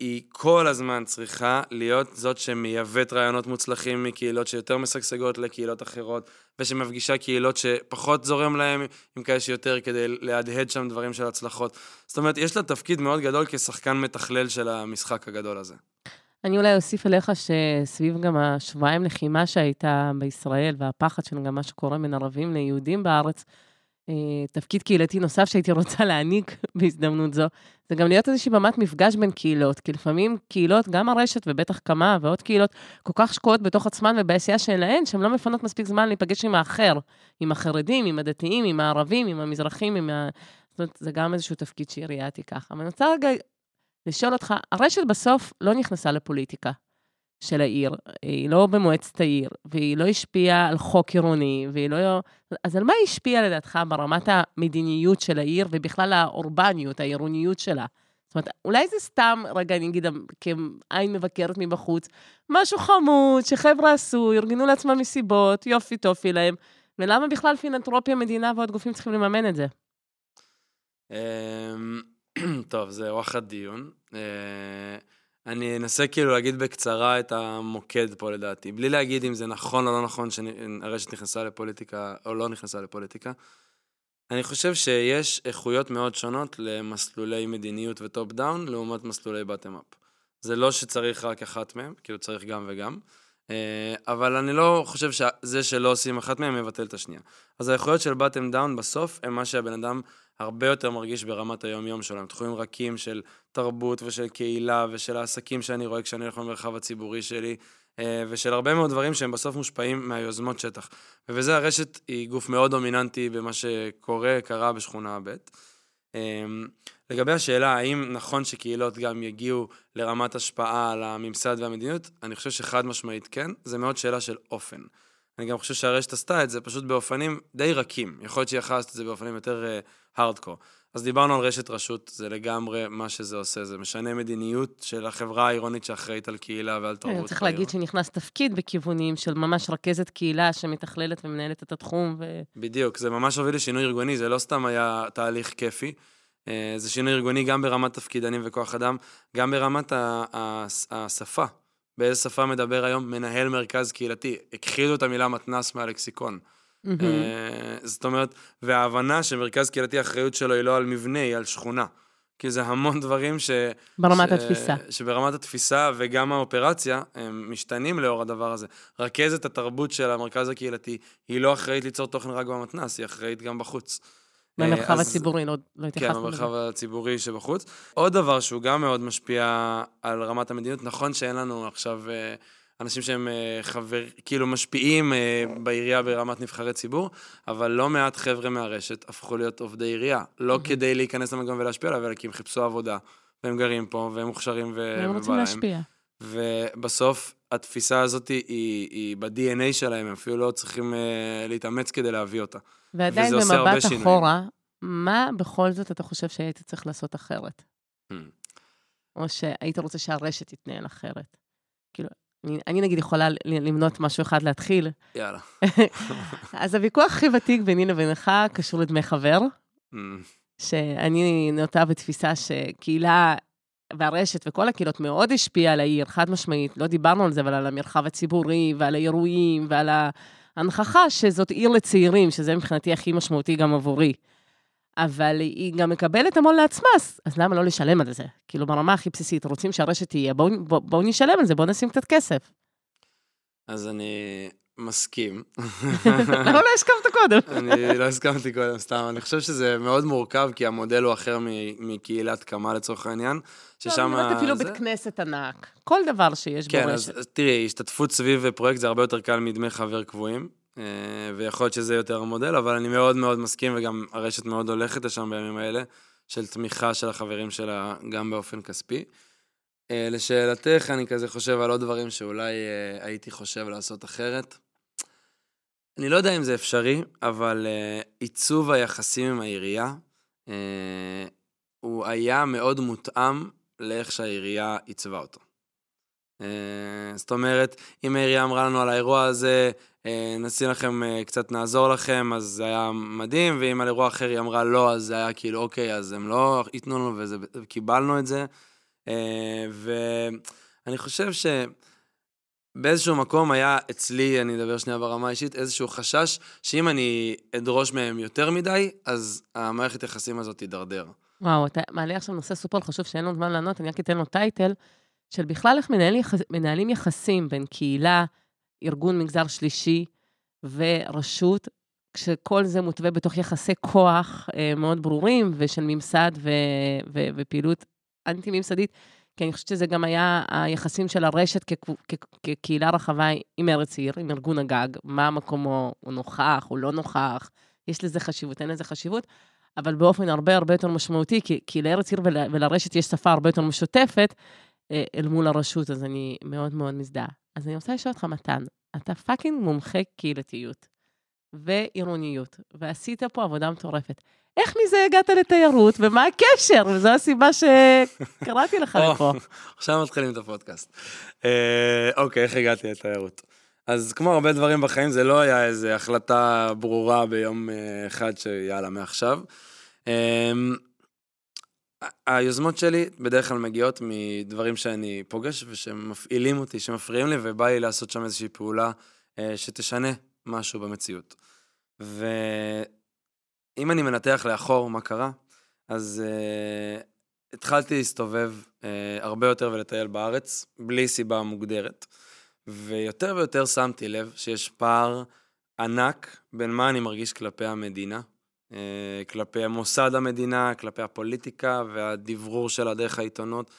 היא כל הזמן צריכה להיות זאת שמייבאת רעיונות מוצלחים מקהילות שיותר משגשגות לקהילות אחרות, ושמפגישה קהילות שפחות זורם להם עם כאלה שיותר כדי להדהד שם דברים של הצלחות. זאת אומרת, יש לה תפקיד מאוד גדול כשחקן מתכלל של המשחק הגדול הזה. אני אולי אוסיף אליך שסביב גם השבועיים לחימה שהייתה בישראל, והפחד של גם מה שקורה בין ערבים ליהודים בארץ, תפקיד קהילתי נוסף שהייתי רוצה להעניק בהזדמנות זו, זה גם להיות איזושהי במת מפגש בין קהילות, כי לפעמים קהילות, גם הרשת ובטח כמה ועוד קהילות, כל כך שקועות בתוך עצמן ובעשייה שלהן, שהן לא מפנות מספיק זמן להיפגש עם האחר, עם החרדים, עם הדתיים, עם הערבים, עם המזרחים, עם ה... זאת אומרת, זה גם איזשהו תפקיד שעירייה תיקח. אבל אני רוצה רגע לשאול אותך, הרשת בסוף לא נכנסה לפוליטיקה. של העיר, היא לא במועצת העיר, והיא לא השפיעה על חוק עירוני, והיא לא... אז על מה היא השפיעה לדעתך ברמת המדיניות של העיר, ובכלל האורבניות, העירוניות שלה? זאת אומרת, אולי זה סתם, רגע, אני אגיד, כעין מבקרת מבחוץ, משהו חמוד שחבר'ה עשו, ארגנו לעצמם מסיבות, יופי טופי להם, ולמה בכלל פילנטרופיה, מדינה ועוד גופים צריכים לממן את זה? אמ, טוב, זה וואחד דיון. אני אנסה כאילו להגיד בקצרה את המוקד פה לדעתי, בלי להגיד אם זה נכון או לא נכון שהרשת נכנסה לפוליטיקה או לא נכנסה לפוליטיקה. אני חושב שיש איכויות מאוד שונות למסלולי מדיניות ו top down לעומת מסלולי bottom up. זה לא שצריך רק אחת מהם, כאילו צריך גם וגם, אבל אני לא חושב שזה שלא עושים אחת מהם יבטל את השנייה. אז האיכויות של bottom down בסוף הם מה שהבן אדם הרבה יותר מרגיש ברמת היום-יום שלו, הם תחומים רכים של תרבות ושל קהילה ושל העסקים שאני רואה כשאני הולך במרחב הציבורי שלי, אה, ושל הרבה מאוד דברים שהם בסוף מושפעים מהיוזמות שטח. ובזה הרשת היא גוף מאוד דומיננטי במה שקורה, קרה בשכונה ב'. לגבי השאלה האם נכון שקהילות גם יגיעו לרמת השפעה על הממסד והמדיניות, אני חושב שחד משמעית כן, זה מאוד שאלה של אופן. אני גם חושב שהרשת עשתה את זה פשוט באופנים די רכים. יכול להיות שהיא יכולה לעשות את זה באופנים יותר הארדקור. Uh, אז דיברנו על רשת רשות, זה לגמרי מה שזה עושה, זה משנה מדיניות של החברה העירונית שאחראית על קהילה ועל תרבות. כן, צריך להגיד שנכנס תפקיד בכיוונים של ממש רכזת קהילה שמתכללת ומנהלת את התחום. ו... בדיוק, זה ממש הוביל לשינוי ארגוני, זה לא סתם היה תהליך כיפי. אה, זה שינוי ארגוני גם ברמת תפקידנים וכוח אדם, גם ברמת השפה. באיזה שפה מדבר היום מנהל מרכז קהילתי. הכחילו את המילה מתנ"ס מהלקסיקון. Mm-hmm. זאת אומרת, וההבנה שמרכז קהילתי, האחריות שלו היא לא על מבנה, היא על שכונה. כי זה המון דברים ש... ברמת ש... התפיסה. שברמת התפיסה וגם האופרציה, הם משתנים לאור הדבר הזה. רכזת התרבות של המרכז הקהילתי, היא לא אחראית ליצור תוכן רק במתנ"ס, היא אחראית גם בחוץ. במרחב אז... הציבורי, לא, לא התייחסנו לזה. כן, במרחב הציבורי שבחוץ. עוד דבר שהוא גם מאוד משפיע על רמת המדיניות, נכון שאין לנו עכשיו... אנשים שהם אה, חבר, כאילו משפיעים אה, בעירייה ברמת נבחרי ציבור, אבל לא מעט חבר'ה מהרשת הפכו להיות עובדי עירייה. לא כדי להיכנס למקום ולהשפיע עליו, אלא כי הם חיפשו עבודה, והם גרים פה, והם מוכשרים ו... והם רוצים להשפיע. ובסוף התפיסה הזאת היא, היא ב-DNA שלהם, הם אפילו לא צריכים להתאמץ כדי להביא אותה. ועדיין במבט אחורה, מה בכל זאת אתה חושב שהיית צריך לעשות אחרת? Hmm. או שהיית רוצה שהרשת תתנהל אחרת? כאילו, אני, אני נגיד יכולה למנות משהו אחד להתחיל. יאללה. אז הוויכוח הכי ותיק ביני לבינך קשור לדמי חבר, mm. שאני נוטה בתפיסה שקהילה והרשת וכל הקהילות מאוד השפיעה על העיר, חד משמעית. לא דיברנו על זה, אבל על המרחב הציבורי ועל האירועים ועל ההנכחה שזאת עיר לצעירים, שזה מבחינתי הכי משמעותי גם עבורי. אבל היא גם מקבלת המון לעצמה, אז למה לא לשלם על זה? כאילו, ברמה הכי בסיסית, רוצים שהרשת תהיה, בואו בוא, בוא נשלם על זה, בואו נשים קצת כסף. אז אני מסכים. למה לא הסכמת קודם? אני לא הסכמתי קודם, סתם. אני חושב שזה מאוד מורכב, כי המודל הוא אחר מקהילת קמה לצורך העניין, ששם... לא, אני אפילו בית כנסת ענק, כל דבר שיש כן, ברשת. כן, אז תראי, השתתפות סביב פרויקט זה הרבה יותר קל מדמי חבר קבועים. אה, ויכול להיות שזה יותר המודל, אבל אני מאוד מאוד מסכים, וגם הרשת מאוד הולכת לשם בימים האלה, של תמיכה של החברים שלה גם באופן כספי. אה, לשאלתך, אני כזה חושב על עוד דברים שאולי אה, הייתי חושב לעשות אחרת. אני לא יודע אם זה אפשרי, אבל עיצוב היחסים עם העירייה, הוא היה מאוד מותאם לאיך שהעירייה עיצבה אותו. זאת אומרת, אם העירייה אמרה לנו על האירוע הזה, אה, נשים לכם, אה, קצת נעזור לכם, אז זה היה מדהים, ואם על אירוע אחר היא אמרה לא, אז זה היה כאילו, אוקיי, אז הם לא ייתנו לנו, וקיבלנו את זה. אה, ואני חושב שבאיזשהו מקום היה אצלי, אני אדבר שנייה ברמה האישית, איזשהו חשש שאם אני אדרוש מהם יותר מדי, אז המערכת יחסים הזאת תידרדר. וואו, אתה מעלה עכשיו נושא סופר חשוב שאין לנו זמן לענות, אני רק אתן לו טייטל, של בכלל איך מנהל יחס, מנהלים יחסים בין קהילה, ארגון מגזר שלישי ורשות, כשכל זה מותווה בתוך יחסי כוח אה, מאוד ברורים ושל ממסד ו, ו, ופעילות אנטי-ממסדית, כי אני חושבת שזה גם היה היחסים של הרשת כקהילה רחבה עם ארץ עיר, עם ארגון הגג, מה מקומו, הוא נוכח, הוא לא נוכח, יש לזה חשיבות, אין לזה חשיבות, אבל באופן הרבה הרבה יותר משמעותי, כי, כי לארץ עיר ול, ולרשת יש שפה הרבה יותר משותפת אה, אל מול הרשות, אז אני מאוד מאוד מזדהה. אז אני רוצה לשאול אותך, מתן, אתה fucking מומחה קהילתיות ועירוניות, ועשית פה עבודה מטורפת. איך מזה הגעת לתיירות, ומה הקשר? וזו הסיבה שקראתי לך לפה. עכשיו מתחילים את הפודקאסט. אה, אוקיי, איך הגעתי לתיירות? אז כמו הרבה דברים בחיים, זה לא היה איזו החלטה ברורה ביום אה, אחד שיאללה, מעכשיו. אמ, היוזמות שלי בדרך כלל מגיעות מדברים שאני פוגש ושמפעילים אותי, שמפריעים לי, ובא לי לעשות שם איזושהי פעולה אה, שתשנה משהו במציאות. ואם אני מנתח לאחור מה קרה, אז uh, התחלתי להסתובב uh, הרבה יותר ולטייל בארץ, בלי סיבה מוגדרת. ויותר ויותר שמתי לב שיש פער ענק בין מה אני מרגיש כלפי המדינה, uh, כלפי מוסד המדינה, כלפי הפוליטיקה והדברור שלה דרך העיתונות,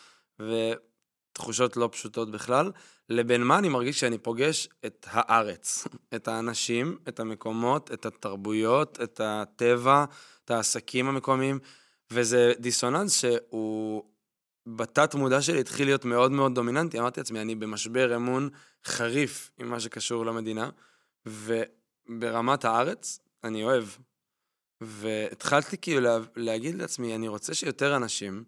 ותחושות לא פשוטות בכלל, לבין מה אני מרגיש שאני פוגש את הארץ, את האנשים, את המקומות, את התרבויות, את הטבע, את העסקים המקומיים. וזה דיסוננס שהוא בתת מודע שלי התחיל להיות מאוד מאוד דומיננטי. אמרתי לעצמי, אני במשבר אמון חריף עם מה שקשור למדינה, וברמת הארץ, אני אוהב. והתחלתי כאילו לה, להגיד לעצמי, אני רוצה שיותר אנשים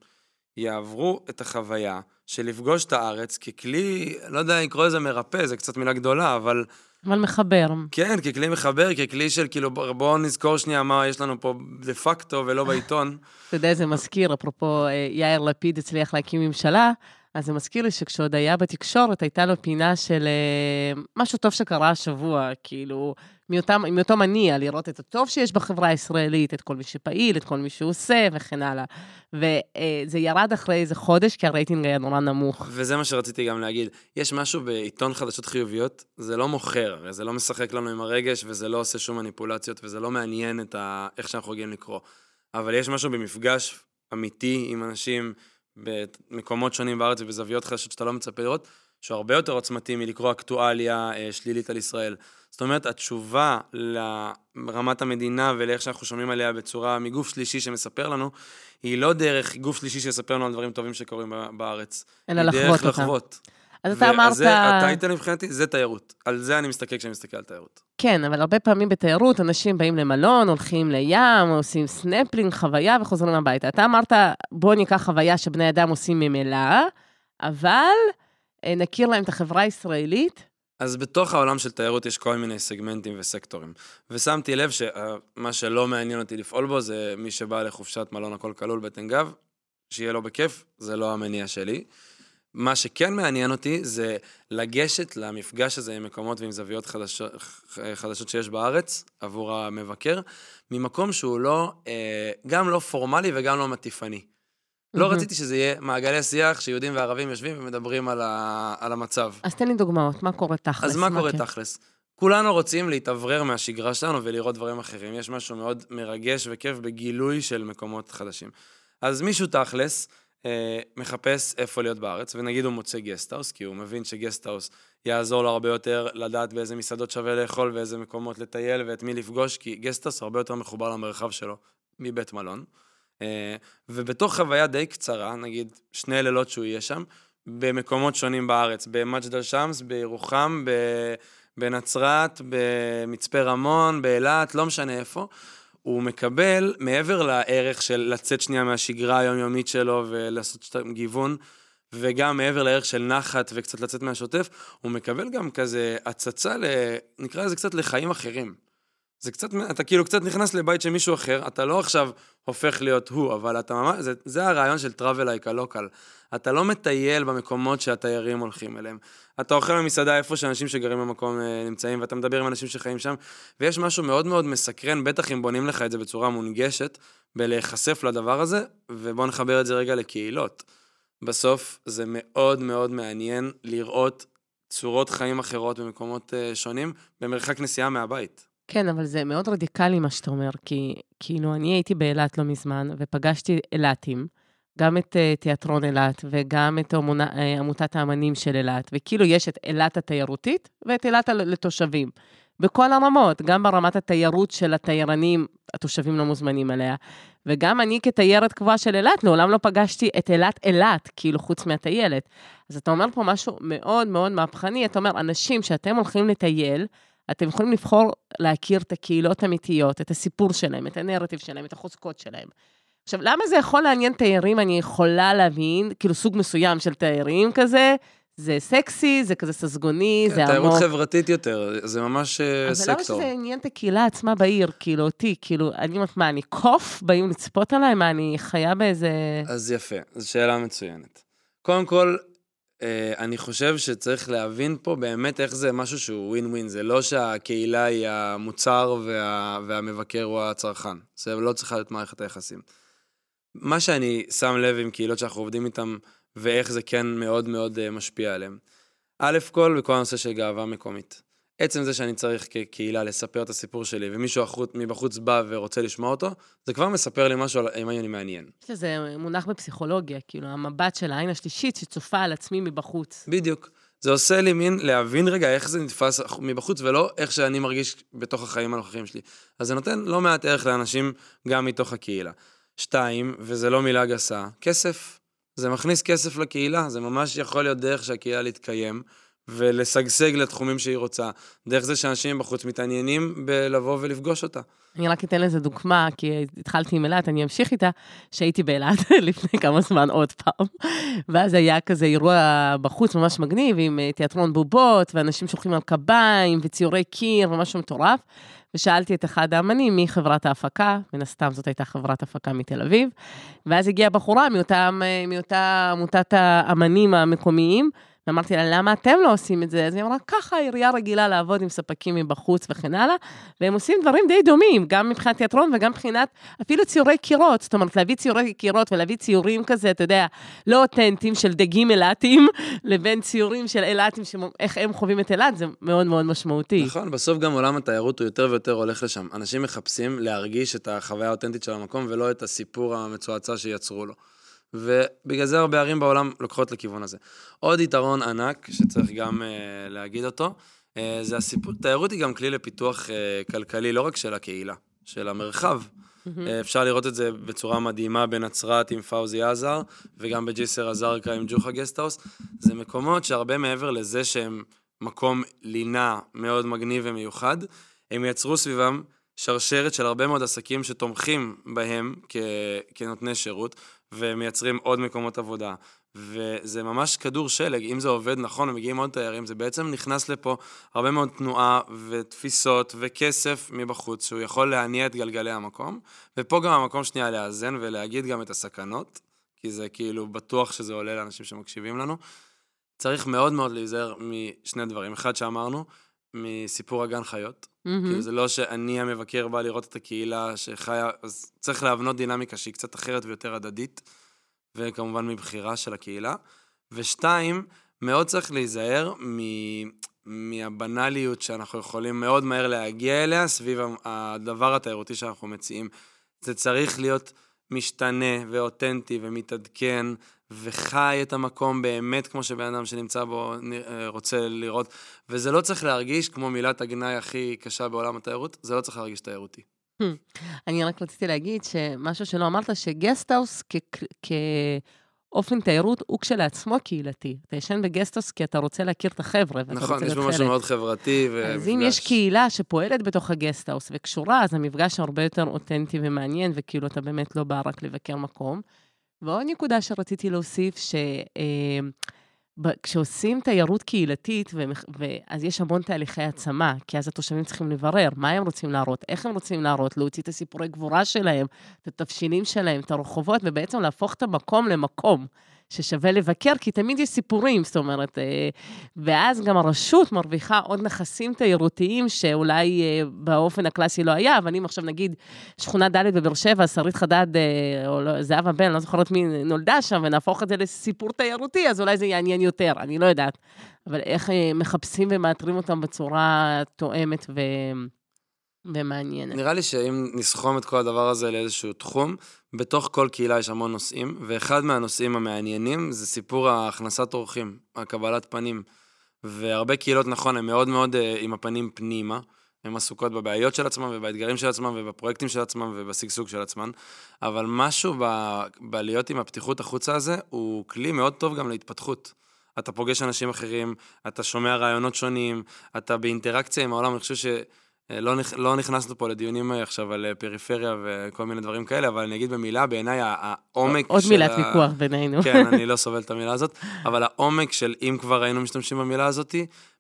יעברו את החוויה של לפגוש את הארץ ככלי, לא יודע אם לקרוא לזה מרפא, זה קצת מילה גדולה, אבל אבל מחבר. כן, ככלי מחבר, ככלי של כאילו, בואו נזכור שנייה מה יש לנו פה דה פקטו ולא בעיתון. אתה יודע, זה מזכיר, אפרופו אה, יאיר לפיד הצליח להקים ממשלה, אז זה מזכיר לי שכשעוד היה בתקשורת, הייתה לו פינה של אה, משהו טוב שקרה השבוע, כאילו, מאותם, מאותו מניע, לראות את הטוב שיש בחברה הישראלית, את כל מי שפעיל, את כל מי שעושה וכן הלאה. וזה ירד אחרי איזה חודש, כי הרייטינג היה נורא נמוך. וזה מה שרציתי גם להגיד. יש משהו בעיתון חדשות חיוביות, זה לא מוכר, זה לא משחק לנו עם הרגש, וזה לא עושה שום מניפולציות, וזה לא מעניין את ה... איך שאנחנו רגילים לקרוא. אבל יש משהו במפגש אמיתי עם אנשים במקומות שונים בארץ ובזוויות חדשות שאתה לא מצפה לראות, שהוא הרבה יותר עוצמתי מלקרוא אקטואליה אה, שלילית על ישראל. זאת אומרת, התשובה לרמת המדינה ולאיך שאנחנו שומעים עליה בצורה מגוף שלישי שמספר לנו, היא לא דרך גוף שלישי שיספר לנו על דברים טובים שקורים בארץ. אלא לחוות אותה. היא דרך לחוות. אז אתה אמרת... וזה, ה title מבחינתי, זה תיירות. על זה אני מסתכל כשאני מסתכל על תיירות. כן, אבל הרבה פעמים בתיירות, אנשים באים למלון, הולכים לים, עושים סנפלינג, חוויה וחוזרים הביתה. אתה אמרת, בוא ניקח חוויה שבני אדם עושים ממילא, אבל אה, נכיר להם את החברה הישראלית. אז בתוך העולם של תיירות יש כל מיני סגמנטים וסקטורים. ושמתי לב שמה שלא מעניין אותי לפעול בו זה מי שבא לחופשת מלון הכל כלול בטן גב, שיהיה לו בכיף, זה לא המניע שלי. מה שכן מעניין אותי זה לגשת למפגש הזה עם מקומות ועם זוויות חדשות, חדשות שיש בארץ עבור המבקר, ממקום שהוא לא, אה, גם לא פורמלי וגם לא מטיפני. לא רציתי שזה יהיה מעגלי שיח שיהודים וערבים יושבים ומדברים על, ה, על המצב. אז תן לי דוגמאות, מה קורה תכלס? אז מה, מה קורה כן? תכלס? כולנו רוצים להתאוורר מהשגרה שלנו ולראות דברים אחרים. יש משהו מאוד מרגש וכיף בגילוי של מקומות חדשים. אז מישהו תכלס אה, מחפש איפה להיות בארץ, ונגיד הוא מוצא גסטהאוס, כי הוא מבין שגסטהאוס יעזור לו הרבה יותר לדעת באיזה מסעדות שווה לאכול ואיזה מקומות לטייל ואת מי לפגוש, כי גסטהאוס הרבה יותר מחובר למרחב שלו מבית מלון. אה, ובתוך חוויה די קצרה, נגיד שני לילות שהוא יהיה שם, במקומות שונים בארץ, במג'ד אל-שמס, בירוחם, בנצרת, במצפה רמון, באילת, לא משנה איפה, הוא מקבל, מעבר לערך של לצאת שנייה מהשגרה היומיומית שלו ולעשות גיוון, וגם מעבר לערך של נחת וקצת לצאת מהשוטף, הוא מקבל גם כזה הצצה, ל... נקרא לזה קצת לחיים אחרים. זה קצת, אתה כאילו קצת נכנס לבית של מישהו אחר, אתה לא עכשיו הופך להיות הוא, אבל אתה ממש, זה, זה הרעיון של like a local. אתה לא מטייל במקומות שהתיירים הולכים אליהם. אתה אוכל במסעדה איפה שאנשים שגרים במקום אה, נמצאים, ואתה מדבר עם אנשים שחיים שם, ויש משהו מאוד מאוד מסקרן, בטח אם בונים לך את זה בצורה מונגשת, בלהיחשף לדבר הזה, ובוא נחבר את זה רגע לקהילות. בסוף זה מאוד מאוד מעניין לראות צורות חיים אחרות במקומות אה, שונים, במרחק נסיעה מהבית. כן, אבל זה מאוד רדיקלי מה שאתה אומר, כי כאילו אני הייתי באילת לא מזמן, ופגשתי אילתים, גם את uh, תיאטרון אילת וגם את עמונה, uh, עמותת האמנים של אילת, וכאילו יש את אילת התיירותית ואת אילת לתושבים. בכל הרמות, גם ברמת התיירות של התיירנים, התושבים לא מוזמנים אליה. וגם אני כתיירת קבועה של אילת, לעולם לא פגשתי את אילת אילת, כאילו חוץ מהטיילת. אז אתה אומר פה משהו מאוד מאוד מהפכני, אתה אומר, אנשים שאתם הולכים לטייל, אתם יכולים לבחור להכיר את הקהילות האמיתיות, את הסיפור שלהם, את הנרטיב שלהם, את החוזקות שלהם. עכשיו, למה זה יכול לעניין תיירים? אני יכולה להבין, כאילו סוג מסוים של תיירים כזה, זה סקסי, זה כזה ססגוני, זה עמוק. תיירות חברתית יותר, זה ממש אה, סקטור. אבל למה שזה עניין את הקהילה עצמה בעיר, כאילו אותי, כאילו, אני אומרת, מה, אני קוף? באים לצפות עליי? מה, אני חיה באיזה... אז יפה, זו שאלה מצוינת. קודם כל, אני חושב שצריך להבין פה באמת איך זה משהו שהוא ווין ווין, זה לא שהקהילה היא המוצר וה, והמבקר הוא הצרכן, זה לא צריכה להיות מערכת היחסים. מה שאני שם לב עם קהילות שאנחנו עובדים איתן, ואיך זה כן מאוד מאוד אה, משפיע עליהן. א' כל, בכל הנושא של גאווה מקומית. עצם זה שאני צריך כקהילה לספר את הסיפור שלי, ומישהו החוץ, מבחוץ בא ורוצה לשמוע אותו, זה כבר מספר לי משהו על אם אני מעניין. יש לזה מונח בפסיכולוגיה, כאילו, המבט של העין השלישית שצופה על עצמי מבחוץ. בדיוק. זה עושה לי מין להבין רגע איך זה נתפס מבחוץ, ולא איך שאני מרגיש בתוך החיים הנוכחיים שלי. אז זה נותן לא מעט ערך לאנשים גם מתוך הקהילה. שתיים, וזה לא מילה גסה, כסף. זה מכניס כסף לקהילה, זה ממש יכול להיות דרך שהקהילה להתקיים. ולשגשג לתחומים שהיא רוצה, דרך זה שאנשים בחוץ מתעניינים בלבוא ולפגוש אותה. אני רק אתן לזה דוגמה, כי התחלתי עם אילת, אני אמשיך איתה, שהייתי באילת לפני כמה זמן עוד פעם, ואז היה כזה אירוע בחוץ ממש מגניב, עם אה, תיאטרון בובות, ואנשים שולחים על קביים, וציורי קיר, ומשהו מטורף. ושאלתי את אחד האמנים מי חברת ההפקה, מן הסתם זאת הייתה חברת הפקה מתל אביב, ואז הגיעה בחורה מאותה, מאותה עמותת האמנים המקומיים, ואמרתי לה, למה אתם לא עושים את זה? אז היא אמרה, ככה עירייה רגילה לעבוד עם ספקים מבחוץ וכן הלאה, והם עושים דברים די דומים, גם מבחינת תיאטרון וגם מבחינת אפילו ציורי קירות, זאת אומרת, להביא ציורי קירות ולהביא ציורים כזה, אתה יודע, לא אותנטיים של דגים אילתיים, לבין ציורים של אילתים, איך הם חווים את אילת, זה מאוד מאוד משמעותי. נכון, בסוף גם עולם התיירות הוא יותר ויותר הולך לשם. אנשים מחפשים להרגיש את החוויה האותנטית של המקום, ולא את הסיפור המצועצע שיצרו לו. ובגלל זה הרבה ערים בעולם לוקחות לכיוון הזה. עוד יתרון ענק, שצריך גם uh, להגיד אותו, uh, זה הסיפור, תיירות היא גם כלי לפיתוח uh, כלכלי, לא רק של הקהילה, של המרחב. Mm-hmm. Uh, אפשר לראות את זה בצורה מדהימה בנצרת עם פאוזי עזר, וגם בג'יסר א-זרקא עם ג'וחה גסטהאוס. זה מקומות שהרבה מעבר לזה שהם מקום לינה מאוד מגניב ומיוחד, הם יצרו סביבם שרשרת של הרבה מאוד עסקים שתומכים בהם כ- כנותני שירות, ומייצרים עוד מקומות עבודה. וזה ממש כדור שלג, אם זה עובד נכון ומגיעים עוד תיירים, זה בעצם נכנס לפה הרבה מאוד תנועה ותפיסות וכסף מבחוץ, שהוא יכול להניע את גלגלי המקום. ופה גם המקום שנייה לאזן ולהגיד גם את הסכנות, כי זה כאילו בטוח שזה עולה לאנשים שמקשיבים לנו. צריך מאוד מאוד להיזהר משני דברים. אחד שאמרנו, מסיפור הגן חיות. Mm-hmm. כאילו זה לא שאני המבקר בא לראות את הקהילה שחיה, אז צריך להבנות דינמיקה שהיא קצת אחרת ויותר הדדית, וכמובן מבחירה של הקהילה. ושתיים, מאוד צריך להיזהר מ... מהבנאליות שאנחנו יכולים מאוד מהר להגיע אליה סביב הדבר התיירותי שאנחנו מציעים. זה צריך להיות משתנה ואותנטי ומתעדכן וחי את המקום באמת כמו שבן אדם שנמצא בו אה, רוצה לראות. וזה לא צריך להרגיש כמו מילת הגנאי הכי קשה בעולם התיירות, זה לא צריך להרגיש תיירותי. Hmm. אני רק רציתי להגיד שמשהו שלא אמרת, שגסטהאוס כאופן תיירות הוא כשלעצמו קהילתי. אתה ישן בגסטהאוס כי אתה רוצה להכיר את החבר'ה. נכון, יש בו משהו מאוד חברתי ומפגש. אז אם יש קהילה שפועלת בתוך הגסטהאוס וקשורה, אז המפגש הרבה יותר אותנטי ומעניין, וכאילו אתה באמת לא בא רק לבקר מקום. ועוד נקודה שרציתי להוסיף, ש... אה, תיירות קהילתית, אז יש המון תהליכי העצמה, כי אז התושבים צריכים לברר מה הם רוצים להראות, איך הם רוצים להראות, להוציא את הסיפורי גבורה שלהם, את התבשילים שלהם, את הרחובות, ובעצם להפוך את המקום למקום. ששווה לבקר, כי תמיד יש סיפורים, זאת אומרת, אה, ואז גם הרשות מרוויחה עוד נכסים תיירותיים שאולי אה, באופן הקלאסי לא היה, אבל אם עכשיו נגיד שכונה ד' בבאר שבע, שרית חדד, אה, או לא, זהבה בן, לא זוכרת מי נולדה שם, ונהפוך את זה לסיפור תיירותי, אז אולי זה יעניין יותר, אני לא יודעת. אבל איך מחפשים ומאתרים אותם בצורה תואמת ו... ומעניינת. נראה לי שאם נסכום את כל הדבר הזה לאיזשהו תחום, בתוך כל קהילה יש המון נושאים, ואחד מהנושאים המעניינים זה סיפור הכנסת אורחים, הקבלת פנים. והרבה קהילות, נכון, הן מאוד מאוד uh, עם הפנים פנימה. הן עסוקות בבעיות של עצמן ובאתגרים של עצמן ובפרויקטים של עצמן ובשגשוג של עצמן, אבל משהו ב... בלהיות עם הפתיחות החוצה הזה הוא כלי מאוד טוב גם להתפתחות. אתה פוגש אנשים אחרים, אתה שומע רעיונות שונים, אתה באינטראקציה עם העולם, אני חושב ש... אה, לא, נכ- לא נכנסנו פה לדיונים אה, עכשיו על אה, פריפריה וכל מיני דברים כאלה, אבל אני אגיד במילה, בעיניי ה- העומק עוד של מילת ה- ויכוח בינינו. כן, אני לא סובל את המילה הזאת, אבל העומק של אם כבר היינו משתמשים במילה הזאת,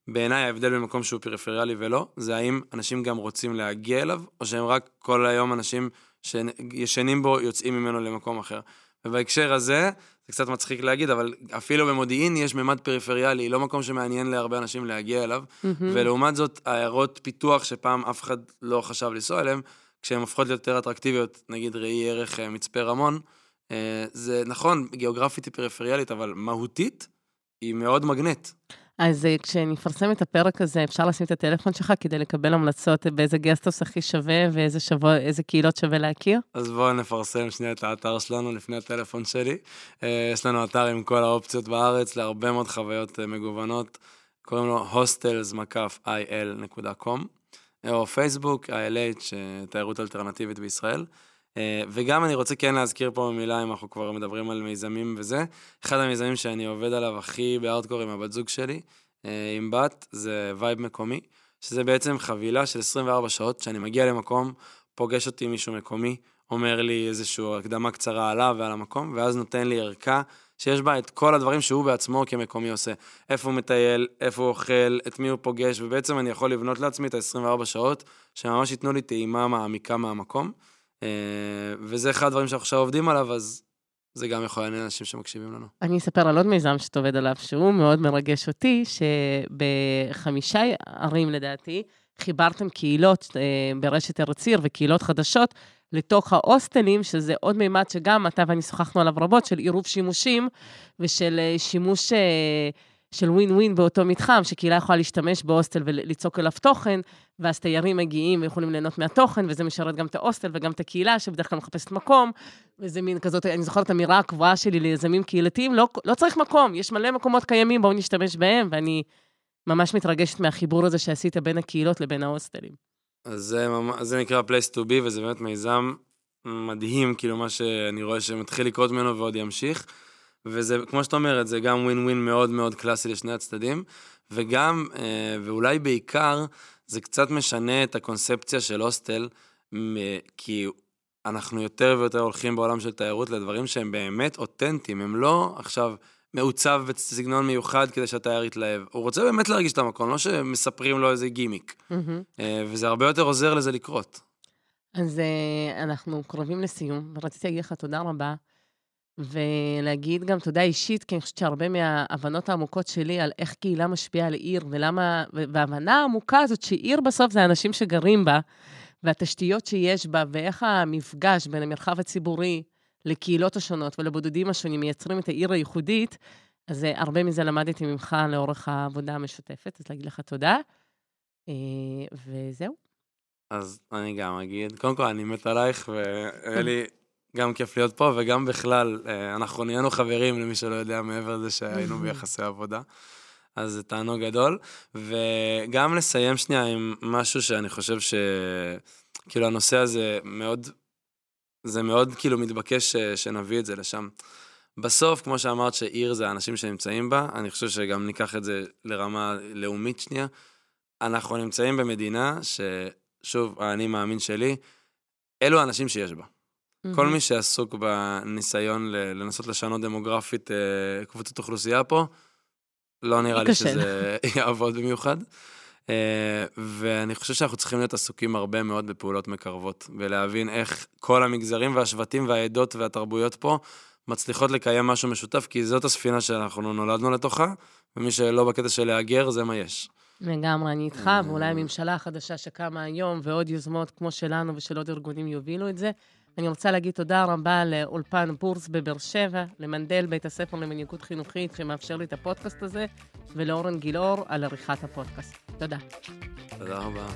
בעיניי ההבדל בין מקום שהוא פריפריאלי ולא, זה האם אנשים גם רוצים להגיע אליו, או שהם רק כל היום אנשים שישנים בו, יוצאים ממנו למקום אחר. ובהקשר הזה, זה קצת מצחיק להגיד, אבל אפילו במודיעין יש ממד פריפריאלי, לא מקום שמעניין להרבה אנשים להגיע אליו, ולעומת זאת, העיירות פיתוח שפעם אף אחד לא חשב לנסוע אליהן, כשהן הופכות להיות יותר אטרקטיביות, נגיד ראי ערך אה, מצפה רמון, אה, זה נכון, גיאוגרפית היא פריפריאלית, אבל מהותית היא מאוד מגנט. אז אה, כשנפרסם את הפרק הזה, אפשר לשים את הטלפון שלך כדי לקבל המלצות באיזה גסטוס הכי שווה ואיזה שבוע, קהילות שווה להכיר? אז בואו נפרסם שנייה את האתר שלנו לפני הטלפון שלי. אה, יש לנו אתר עם כל האופציות בארץ להרבה מאוד חוויות אה, מגוונות. קוראים לו hostels.il.com, או פייסבוק, ILH, אה, תיירות אלטרנטיבית בישראל. אה, וגם אני רוצה כן להזכיר פה במילה, אם אנחנו כבר מדברים על מיזמים וזה, אחד המיזמים שאני עובד עליו הכי בארדקור עם הבת זוג שלי, אה, עם בת, זה וייב מקומי, שזה בעצם חבילה של 24 שעות, שאני מגיע למקום, פוגש אותי מישהו מקומי, אומר לי איזושהי הקדמה קצרה עליו ועל המקום, ואז נותן לי ערכה שיש בה את כל הדברים שהוא בעצמו כמקומי עושה. איפה הוא מטייל, איפה הוא אוכל, את מי הוא פוגש, ובעצם אני יכול לבנות לעצמי את ה-24 שעות, שממש ייתנו לי טעימה מעמיקה מהמקום. אה, וזה אחד הדברים שאנחנו עכשיו עובדים עליו, אז זה גם יכול לעניין אנשים שמקשיבים לנו. אני אספר על עוד מיזם שאתה עובד עליו, שהוא מאוד מרגש אותי, שבחמישה ערים לדעתי, חיברתם קהילות אה, ברשת ארץ עיר וקהילות חדשות לתוך ההוסטלים, שזה עוד מימד שגם אתה ואני שוחחנו עליו רבות, של עירוב שימושים ושל אה, שימוש של ווין ווין באותו מתחם, שקהילה יכולה להשתמש בהוסטל וליצוק אליו תוכן, ואז תיירים מגיעים ויכולים ליהנות מהתוכן, וזה משרת גם את ההוסטל וגם את הקהילה, שבדרך כלל מחפשת מקום, וזה מין כזאת, אני זוכרת את האמירה הקבועה שלי ליזמים קהילתיים, לא, לא צריך מקום, יש מלא מקומות קיימים, בואו נשתמש בהם, ואני ממש מתרגשת מהחיבור הזה שעשית בין הקהילות לבין ההוסטלים. אז זה, זה נקרא place to be, וזה באמת מיזם מדהים, כאילו מה שאני רואה שמתחיל לקרות ממנו ועוד ימשיך. וזה, כמו שאת אומרת, זה גם ווין ווין מאוד מאוד קלאסי לשני הצדדים, וגם, אה, ואולי בעיקר, זה קצת משנה את הקונספציה של הוסטל, כי אנחנו יותר ויותר הולכים בעולם של תיירות לדברים שהם באמת אותנטיים, הם לא עכשיו מעוצב בסגנון מיוחד כדי שהתייר יתלהב. הוא רוצה באמת להרגיש את המקום, לא שמספרים לו איזה גימיק. Mm-hmm. וזה הרבה יותר עוזר לזה לקרות. אז אנחנו קרובים לסיום, ורציתי להגיד לך תודה רבה. ולהגיד גם תודה אישית, כי אני חושבת שהרבה מההבנות העמוקות שלי על איך קהילה משפיעה על עיר, ולמה, וההבנה העמוקה הזאת שעיר בסוף זה האנשים שגרים בה, והתשתיות שיש בה, ואיך המפגש בין המרחב הציבורי לקהילות השונות ולבודדים השונים מייצרים את העיר הייחודית, אז הרבה מזה למדתי ממך לאורך העבודה המשותפת, אז להגיד לך תודה. וזהו. אז אני גם אגיד, קודם כל אני מת עלייך, והיה לי גם כיף להיות פה, וגם בכלל, אנחנו נהיינו חברים, למי שלא יודע, מעבר לזה שהיינו ביחסי עבודה. אז זה תענוג גדול. וגם לסיים שנייה עם משהו שאני חושב ש... כאילו, הנושא הזה מאוד, זה מאוד כאילו מתבקש שנביא את זה לשם. בסוף, כמו שאמרת שעיר זה האנשים שנמצאים בה, אני חושב שגם ניקח את זה לרמה לאומית שנייה. אנחנו נמצאים במדינה ששוב, האני מאמין שלי, אלו האנשים שיש בה. Mm-hmm. כל מי שעסוק בניסיון לנסות לשנות דמוגרפית קבוצת אוכלוסייה פה, לא נראה לי שזה יעבוד במיוחד. ואני חושב שאנחנו צריכים להיות עסוקים הרבה מאוד בפעולות מקרבות, ולהבין איך כל המגזרים והשבטים והעדות והתרבויות פה מצליחות לקיים משהו משותף, כי זאת הספינה שאנחנו נולדנו לתוכה, ומי שלא בקטע של להגר, זה מה יש. לגמרי, אני איתך, ואולי הממשלה החדשה שקמה היום, ועוד יוזמות כמו שלנו ושל עוד ארגונים יובילו את זה. אני רוצה להגיד תודה רבה לאולפן בורס בבאר שבע, למנדל, בית הספר למנהיגות חינוכית, שמאפשר לי את הפודקאסט הזה, ולאורן גילאור על עריכת הפודקאסט. תודה. תודה רבה.